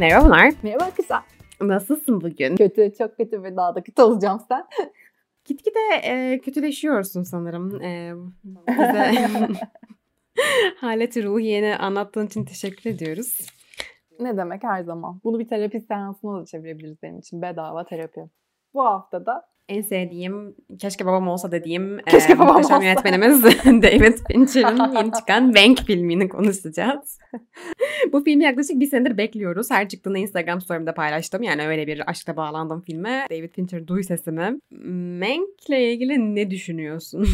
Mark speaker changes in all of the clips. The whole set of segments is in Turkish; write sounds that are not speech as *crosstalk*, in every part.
Speaker 1: Merhabalar.
Speaker 2: Merhaba kısa.
Speaker 1: Nasılsın bugün?
Speaker 2: Kötü, çok kötü ve daha da kötü olacağım sen.
Speaker 1: Gitgide e, kötüleşiyorsun sanırım. E, bize *laughs* *laughs* haleti ruhiyeni anlattığın için teşekkür ediyoruz.
Speaker 2: Ne demek her zaman. Bunu bir terapi seansına da çevirebiliriz benim için. Bedava terapi. Bu hafta da
Speaker 1: En sevdiğim, keşke babam olsa dediğim *laughs*
Speaker 2: Keşke
Speaker 1: e,
Speaker 2: babam olsa.
Speaker 1: yönetmenimiz *laughs* David Fincher'ın yeni çıkan Mank filmini konuşacağız. *laughs* Bu filmi yaklaşık bir senedir bekliyoruz. Her çıktığında Instagram story'imde paylaştım. Yani öyle bir aşkla bağlandım filme. David Fincher duy sesimi. Mank'le ilgili ne düşünüyorsun?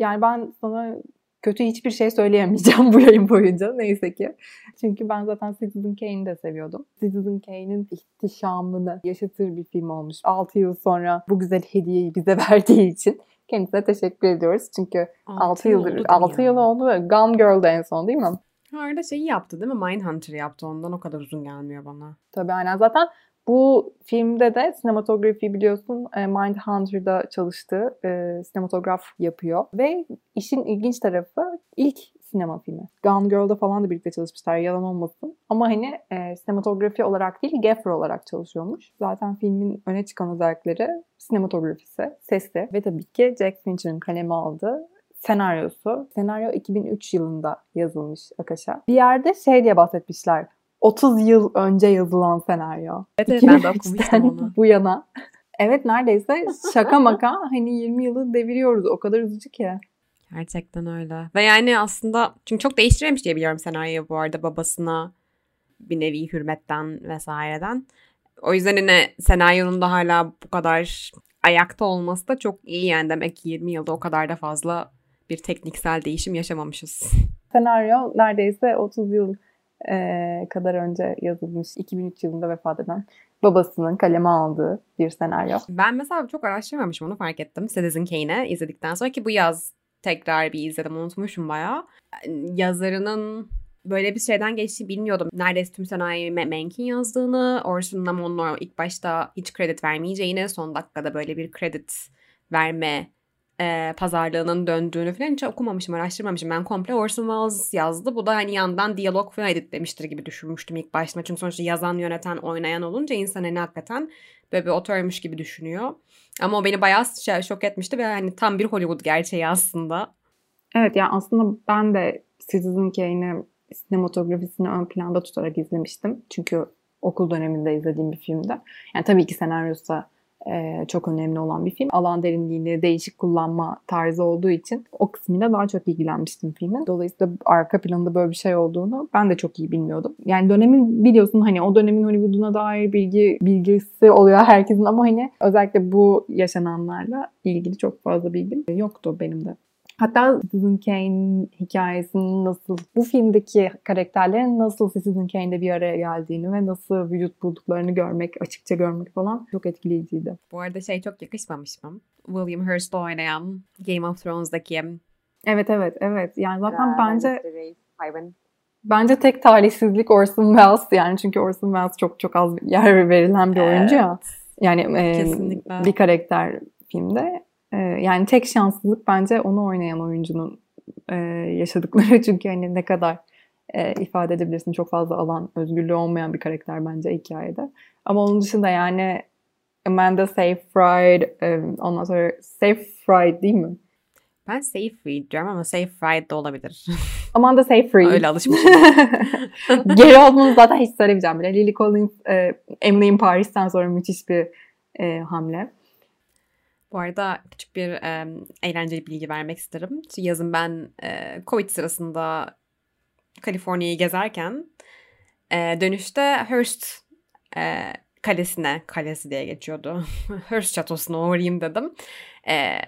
Speaker 2: yani ben sana kötü hiçbir şey söyleyemeyeceğim *laughs* bu yayın boyunca neyse ki. Çünkü ben zaten Citizen Kane'i de seviyordum. Citizen Kane'in ihtişamını yaşatır bir film olmuş. 6 yıl sonra bu güzel hediyeyi bize *laughs* verdiği için kendisine teşekkür ediyoruz. Çünkü 6 yıldır,
Speaker 1: oldu
Speaker 2: 6
Speaker 1: değil
Speaker 2: yıl oldu ve Gone Girl'da en son değil mi?
Speaker 1: Arada şeyi yaptı değil mi? Mindhunter yaptı ondan o kadar uzun gelmiyor bana.
Speaker 2: Tabii aynen. Zaten bu filmde de sinematografi biliyorsun e, Mindhunter'da çalıştığı e, sinematograf yapıyor. Ve işin ilginç tarafı ilk sinema filmi. Gone Girl'da falan da birlikte çalışmışlar yalan olmasın. Ama hani e, sinematografi olarak değil gaffer olarak çalışıyormuş. Zaten filmin öne çıkan özellikleri sinematografisi, sesi ve tabii ki Jack Fincher'ın kaleme aldığı senaryosu. Senaryo 2003 yılında yazılmış Akasha. Bir yerde şey diye bahsetmişler. 30 yıl önce yazılan senaryo.
Speaker 1: Evet, evet ben de
Speaker 2: 2003'ten
Speaker 1: okumuştum onu. *laughs*
Speaker 2: bu yana. Evet neredeyse şaka maka *laughs* hani 20 yılı deviriyoruz. O kadar üzücü ki.
Speaker 1: Gerçekten öyle. Ve yani aslında çünkü çok değiştiremiş diye biliyorum senaryoyu bu arada babasına bir nevi hürmetten vesaireden. O yüzden yine senaryonun da hala bu kadar ayakta olması da çok iyi yani demek ki 20 yılda o kadar da fazla bir tekniksel değişim yaşamamışız.
Speaker 2: Senaryo neredeyse 30 yıl e, kadar önce yazılmış. 2003 yılında vefat eden babasının kaleme aldığı bir senaryo.
Speaker 1: Ben mesela çok araştırmamışım onu fark ettim. Citizen Kane'i izledikten sonra ki bu yaz tekrar bir izledim unutmuşum bayağı. Yazarının böyle bir şeyden geçtiğini bilmiyordum. Neredeyse tüm senaryoyu Mank'in yazdığını, Orson Lamon'un ilk başta hiç kredi vermeyeceğini, son dakikada böyle bir kredi verme e, pazarlığının döndüğünü falan hiç okumamışım, araştırmamışım. Ben komple Orson Welles yazdı. Bu da hani yandan diyalog falan editlemiştir gibi düşünmüştüm ilk başta. Çünkü sonuçta yazan, yöneten, oynayan olunca insan hani hakikaten böyle bir otörmüş gibi düşünüyor. Ama o beni bayağı şok etmişti ve hani tam bir Hollywood gerçeği aslında.
Speaker 2: Evet yani aslında ben de Citizen Kane'i sinematografisini ön planda tutarak izlemiştim. Çünkü okul döneminde izlediğim bir filmde. Yani tabii ki senaryosu çok önemli olan bir film. Alan derinliğini değişik kullanma tarzı olduğu için o kısmıyla daha çok ilgilenmiştim filmin. Dolayısıyla arka planında böyle bir şey olduğunu ben de çok iyi bilmiyordum. Yani dönemin biliyorsun hani o dönemin Hollywood'una dair bilgi bilgisi oluyor herkesin ama hani özellikle bu yaşananlarla ilgili çok fazla bilgim yoktu benim de. Hatta Citizen Kane hikayesinin nasıl, bu filmdeki karakterlerin nasıl Citizen Kane'de bir araya geldiğini ve nasıl vücut bulduklarını görmek, açıkça görmek falan çok etkileyiciydi.
Speaker 1: Bu arada şey çok yakışmamış mı? William Hurst oynayan Game of Thrones'daki
Speaker 2: Evet evet evet. Yani zaten bence bence tek talihsizlik Orson Welles yani çünkü Orson Welles çok çok az yer verilen bir oyuncu ya. Yani e,
Speaker 1: Kesinlikle.
Speaker 2: bir karakter filmde. E, yani tek şanssızlık bence onu oynayan oyuncunun e, yaşadıkları. *laughs* Çünkü hani ne kadar e, ifade edebilirsin. Çok fazla alan özgürlüğü olmayan bir karakter bence hikayede. Ama onun dışında yani Amanda Seyfried, e, ondan sonra Seyfried değil mi?
Speaker 1: Ben Safe Read diyorum ama Safe Ride de olabilir. *laughs*
Speaker 2: Amanda Seyfried.
Speaker 1: Öyle alışmışım. *laughs*
Speaker 2: Geri olduğunu zaten hiç söylemeyeceğim bile. Lily Collins, e, Emily in Paris'ten sonra müthiş bir e, hamle.
Speaker 1: Bu arada küçük bir e, eğlenceli bilgi vermek isterim. Yazın ben e, Covid sırasında Kaliforniya'yı gezerken e, dönüşte Hearst e, kalesine, kalesi diye geçiyordu. *laughs* Hearst çatosuna uğrayayım dedim. E,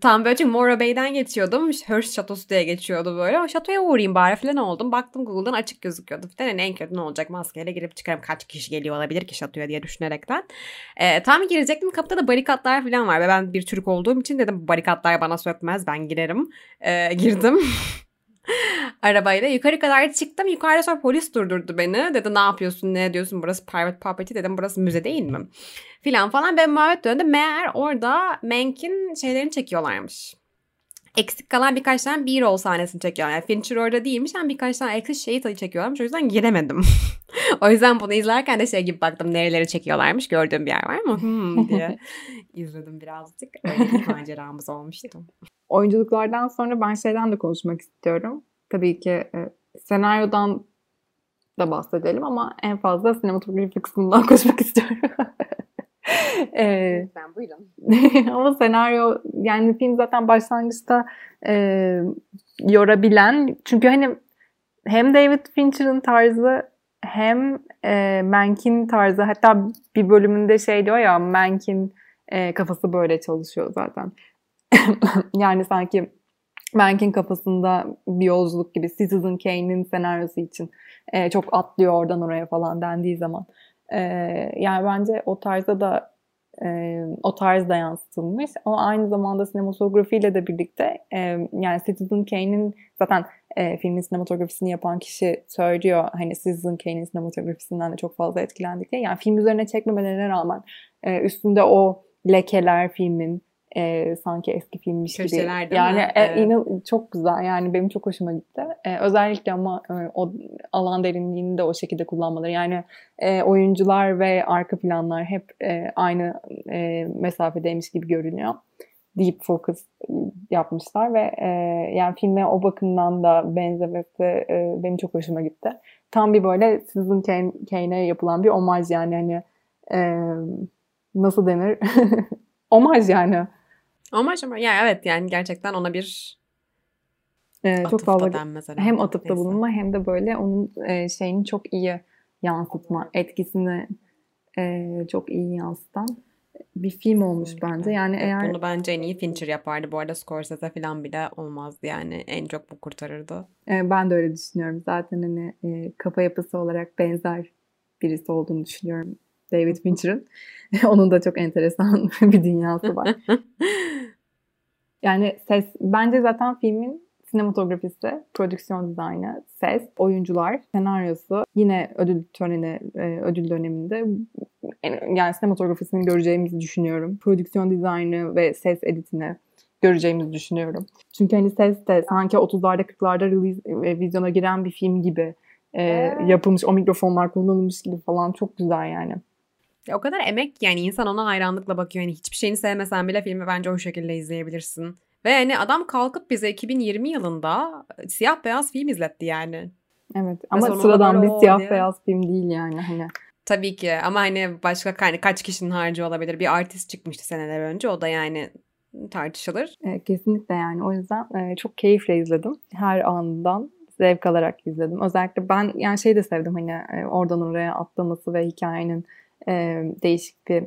Speaker 1: tam böyle çünkü Morro Bay'den geçiyordum. Hearst çatosu diye geçiyordu böyle. O şatoya uğrayayım bari falan oldum. Baktım Google'dan açık gözüküyordu. falan. Hani en kötü ne olacak maskeyle girip çıkarım. Kaç kişi geliyor olabilir ki şatoya diye düşünerekten. E, tam girecektim kapıda da barikatlar falan var. Ve ben bir Türk olduğum için dedim barikatlar bana sökmez ben girerim. E, girdim. *laughs* Arabayla yukarı kadar çıktım. Yukarıda sonra polis durdurdu beni. Dedi ne yapıyorsun ne ediyorsun burası private property dedim burası müze değil mi? Filan falan ben muhabbet döndü. Meğer orada Mank'in şeylerini çekiyorlarmış. Eksik kalan birkaç tane B-roll sahnesini çekiyorlar. Yani Fincher orada değilmiş ama birkaç tane eksik şeyi tadı çekiyorlarmış. O yüzden giremedim. *laughs* o yüzden bunu izlerken de şey gibi baktım nereleri çekiyorlarmış gördüğüm bir yer var mı hmm, diye *laughs* izledim birazcık. Öyle bir *laughs* maceramız olmuştu.
Speaker 2: Oyunculuklardan sonra ben şeyden de konuşmak istiyorum. Tabii ki e, senaryodan da bahsedelim ama en fazla sinematografi kısmından *laughs* konuşmak istiyorum.
Speaker 1: ee, *laughs* ben buyurun. *laughs*
Speaker 2: ama senaryo yani film zaten başlangıçta e, yorabilen çünkü hani hem David Fincher'ın tarzı hem e, Mank'in tarzı hatta bir bölümünde şey diyor ya Mank'in e, kafası böyle çalışıyor zaten. yani sanki Mank'in kafasında bir yolculuk gibi Citizen Kane'in senaryosu için e, çok atlıyor oradan oraya falan dendiği zaman. E, yani bence o tarzda da e, o tarzda yansıtılmış ama aynı zamanda sinematografiyle de birlikte e, yani Citizen Kane'in zaten e, filmin sinematografisini yapan kişi söylüyor hani Citizen Kane'in sinematografisinden de çok fazla etkilendik diye. Yani film üzerine çekmemelerine rağmen e, üstünde o lekeler filmin e, sanki eski filmmiş
Speaker 1: Köşeler,
Speaker 2: gibi. Yani e, evet. inan, çok güzel yani benim çok hoşuma gitti. E, özellikle ama e, o alan derinliğini de o şekilde kullanmaları. Yani e, oyuncular ve arka planlar hep e, aynı e, mesafedeymiş gibi görünüyor. Deep focus yapmışlar ve e, yani filme o bakımdan da benzemesi e, benim çok hoşuma gitti. Tam bir böyle Citizen Kane, Kane'e yapılan bir omaj yani hani e, nasıl denir? *laughs* omaj yani.
Speaker 1: Ama ya evet yani gerçekten ona bir
Speaker 2: ee, çok fazla hem atıfta bulunma hem de böyle onun e, şeyini çok iyi yansıtma etkisini e, çok iyi yansıtan bir film olmuş Kesinlikle. bence. Yani eğer
Speaker 1: bunu bence en iyi Fincher yapardı. Bu arada Scorsese falan bile olmazdı yani. En çok bu kurtarırdı.
Speaker 2: E, ben de öyle düşünüyorum. Zaten hani e, kafa yapısı olarak benzer birisi olduğunu düşünüyorum David Fincher'ın. *laughs* Onun da çok enteresan *laughs* bir dünyası var. *laughs* yani ses bence zaten filmin sinematografisi, prodüksiyon dizaynı, ses, oyuncular, senaryosu yine ödül töreni, e, ödül döneminde yani sinematografisini göreceğimizi düşünüyorum. Prodüksiyon dizaynı ve ses editini göreceğimizi düşünüyorum. Çünkü hani ses de sanki 30'larda 40'larda release, e, vizyona giren bir film gibi e, yapılmış. O mikrofonlar kullanılmış gibi falan çok güzel yani.
Speaker 1: Ya o kadar emek yani insan ona hayranlıkla bakıyor. Yani hiçbir şeyini sevmesen bile filmi bence o şekilde izleyebilirsin. Ve yani adam kalkıp bize 2020 yılında siyah beyaz film izletti yani.
Speaker 2: Evet ama sıradan bir siyah diye. beyaz film değil yani hani.
Speaker 1: Tabii ki ama hani başka hani kaç kişinin harcı olabilir. Bir artist çıkmıştı seneler önce o da yani tartışılır.
Speaker 2: E, kesinlikle yani o yüzden e, çok keyifle izledim. Her anından zevk alarak izledim. Özellikle ben yani şey de sevdim hani e, oradan oraya atlaması ve hikayenin e, değişik bir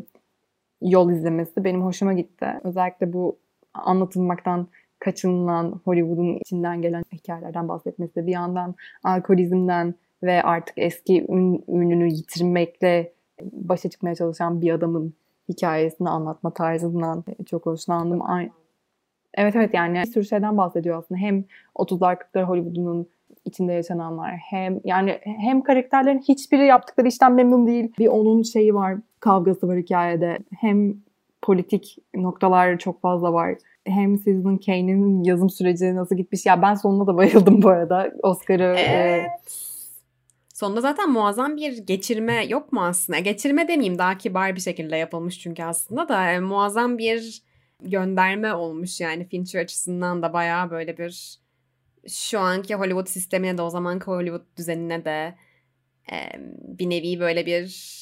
Speaker 2: yol izlemesi benim hoşuma gitti. Özellikle bu anlatılmaktan kaçınılan Hollywood'un içinden gelen hikayelerden bahsetmesi bir yandan alkolizmden ve artık eski ün, ününü yitirmekle başa çıkmaya çalışan bir adamın hikayesini anlatma tarzından çok hoşlandım. Evet evet yani bir sürü şeyden bahsediyor aslında. Hem 30'lar 40'lar Hollywood'unun içinde yaşananlar hem yani hem karakterlerin hiçbiri yaptıkları işten memnun değil. Bir onun şeyi var, kavgası var hikayede. Hem politik noktalar çok fazla var. Hem Citizen Kane'in yazım süreci nasıl gitmiş. Ya ben sonuna da bayıldım bu arada. Oscar'ı
Speaker 1: evet. E... Sonunda zaten muazzam bir geçirme yok mu aslında? Geçirme demeyeyim daha kibar bir şekilde yapılmış çünkü aslında da e, muazzam bir gönderme olmuş yani Fincher açısından da bayağı böyle bir şu anki Hollywood sistemine de o zamanki Hollywood düzenine de e, bir nevi böyle bir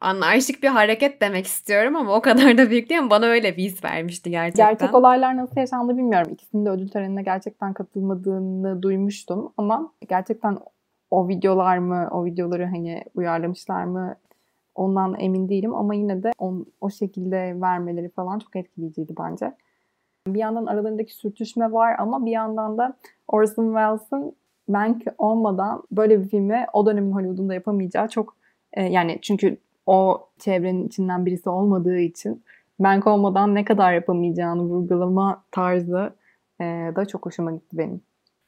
Speaker 1: anarşik bir hareket demek istiyorum ama o kadar da büyük değil mi? Bana öyle bir his vermişti gerçekten.
Speaker 2: Gerçek olaylar nasıl yaşandı bilmiyorum. İkisinin de ödül törenine gerçekten katılmadığını duymuştum ama gerçekten o videolar mı, o videoları hani uyarlamışlar mı ondan emin değilim ama yine de on, o şekilde vermeleri falan çok etkileyiciydi bence. Bir yandan aralarındaki sürtüşme var ama bir yandan da Orson Welles'ın Mank olmadan böyle bir filmi o dönemin Hollywood'unda yapamayacağı çok e, yani çünkü o çevrenin içinden birisi olmadığı için Mank olmadan ne kadar yapamayacağını vurgulama tarzı e, da çok hoşuma gitti benim.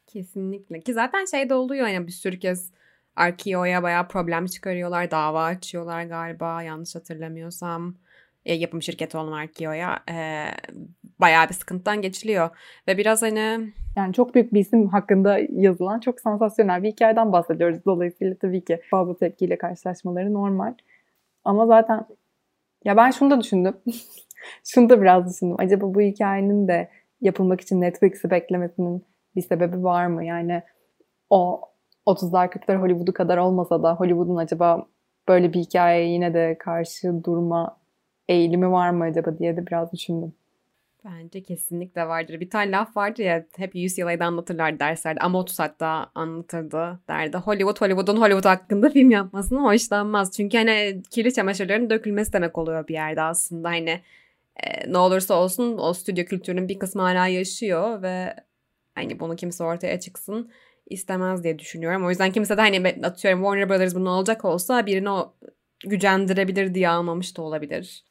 Speaker 1: Kesinlikle. Ki zaten şey de oluyor yani bir sürü kez Arkeo'ya bayağı problem çıkarıyorlar. Dava açıyorlar galiba yanlış hatırlamıyorsam. E, yapım şirketi olan Arkeo'ya e, bayağı bir sıkıntıdan geçiliyor. Ve biraz hani
Speaker 2: Yani çok büyük bir isim hakkında yazılan çok sansasyonel bir hikayeden bahsediyoruz. Dolayısıyla tabii ki fazla tepkiyle karşılaşmaları normal. Ama zaten ya ben şunu da düşündüm. *laughs* şunu da biraz düşündüm. Acaba bu hikayenin de yapılmak için Netflix'i beklemesinin bir sebebi var mı? Yani o 30'lar 40'lar Hollywood'u kadar olmasa da Hollywood'un acaba böyle bir hikayeye yine de karşı durma eğilimi var mı acaba diye de biraz düşündüm.
Speaker 1: Bence kesinlikle vardır. Bir tane laf vardı ya hep UCLA'da anlatırlar derslerde. Amotus hatta anlatırdı derdi. Hollywood Hollywood'un Hollywood hakkında *laughs* film yapmasını hoşlanmaz. Çünkü hani kirli çamaşırların dökülmesi demek oluyor bir yerde aslında. Hani e, ne olursa olsun o stüdyo kültürünün bir kısmı hala yaşıyor ve hani bunu kimse ortaya çıksın istemez diye düşünüyorum. O yüzden kimse de hani atıyorum Warner Brothers bunu alacak olsa birini o gücendirebilir diye almamış da olabilir.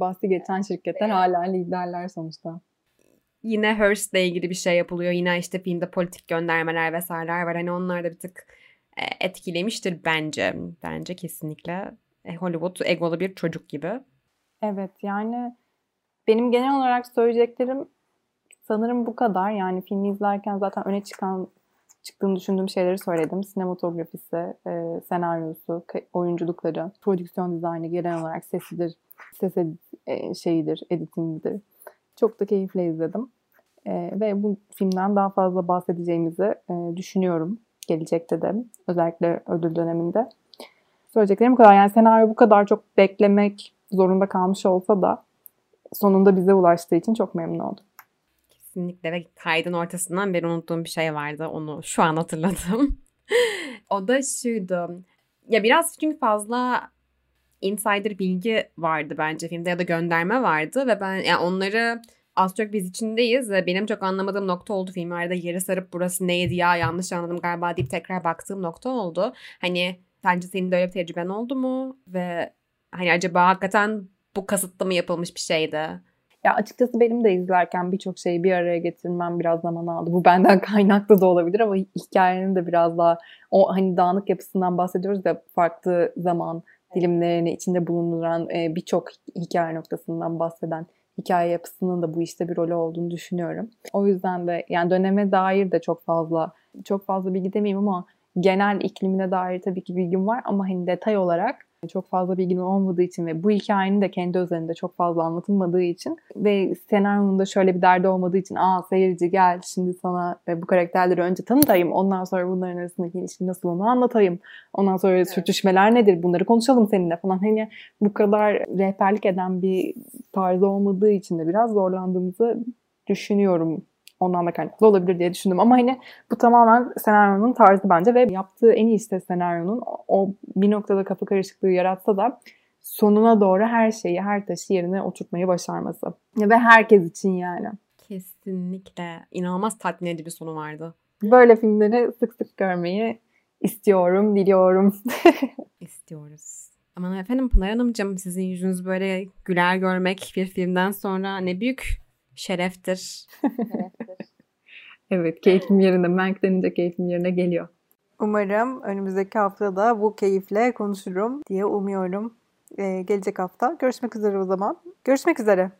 Speaker 2: Bahsi geçen şirketler hala liderler sonuçta.
Speaker 1: Yine Hearst'le ilgili bir şey yapılıyor. Yine işte filmde politik göndermeler vesaireler var. Hani onlar da bir tık e, etkilemiştir bence. Bence kesinlikle. E, Hollywood egolu bir çocuk gibi.
Speaker 2: Evet yani benim genel olarak söyleyeceklerim sanırım bu kadar. Yani filmi izlerken zaten öne çıkan çıktığını düşündüğüm şeyleri söyledim. Sinematografisi, e, senaryosu, oyunculukları, prodüksiyon dizaynı genel olarak sesidir, ses e, şeyidir, editingidir. Çok da keyifle izledim. E, ve bu filmden daha fazla bahsedeceğimizi e, düşünüyorum. Gelecekte de. Özellikle ödül döneminde. Söyleyeceklerim bu kadar. Yani senaryo bu kadar çok beklemek zorunda kalmış olsa da sonunda bize ulaştığı için çok memnun oldum.
Speaker 1: Kesinlikle ve kaydın ortasından beri unuttuğum bir şey vardı. Onu şu an hatırladım. *laughs* o da şuydu. Ya biraz çünkü fazla insider bilgi vardı bence filmde ya da gönderme vardı ve ben yani onları az çok biz içindeyiz benim çok anlamadığım nokta oldu filmlerde yeri sarıp burası neydi ya yanlış anladım galiba deyip tekrar baktığım nokta oldu. Hani sence senin de öyle bir tecrüben oldu mu ve hani acaba hakikaten bu kasıtlı mı yapılmış bir şeydi?
Speaker 2: Ya açıkçası benim de izlerken birçok şeyi bir araya getirmem biraz zaman aldı. Bu benden *laughs* kaynaklı da olabilir ama hikayenin de biraz daha o hani dağınık yapısından bahsediyoruz da farklı zaman dilimlerini içinde bulunduran e, birçok hikaye noktasından bahseden hikaye yapısının da bu işte bir rolü olduğunu düşünüyorum. O yüzden de yani döneme dair de çok fazla çok fazla bilgi demeyeyim ama genel iklimine dair tabii ki bilgim var ama hani detay olarak çok fazla bilgim olmadığı için ve bu hikayenin de kendi üzerinde çok fazla anlatılmadığı için ve senaryonun da şöyle bir derdi olmadığı için aa seyirci gel şimdi sana bu karakterleri önce tanıtayım ondan sonra bunların arasındaki ilişki nasıl onu anlatayım ondan sonra evet. sürtüşmeler nedir bunları konuşalım seninle. falan. Hani bu kadar rehberlik eden bir tarzı olmadığı için de biraz zorlandığımızı düşünüyorum ondan da kaynaklı olabilir diye düşündüm. Ama hani bu tamamen senaryonun tarzı bence ve yaptığı en iyi işte senaryonun o bir noktada kafa karışıklığı yaratsa da sonuna doğru her şeyi, her taşı yerine oturtmayı başarması. Ve herkes için yani.
Speaker 1: Kesinlikle. inanılmaz tatmin edici bir sonu vardı.
Speaker 2: Böyle filmleri sık sık görmeyi istiyorum, diliyorum. *laughs*
Speaker 1: İstiyoruz. Aman efendim Pınar Hanımcığım sizin yüzünüz böyle güler görmek bir filmden sonra ne büyük Şereftir. *laughs*
Speaker 2: Evet keyfim yerinde. Mank denince keyfim yerine geliyor. Umarım önümüzdeki hafta da bu keyifle konuşurum diye umuyorum. Ee, gelecek hafta. Görüşmek üzere o zaman. Görüşmek üzere.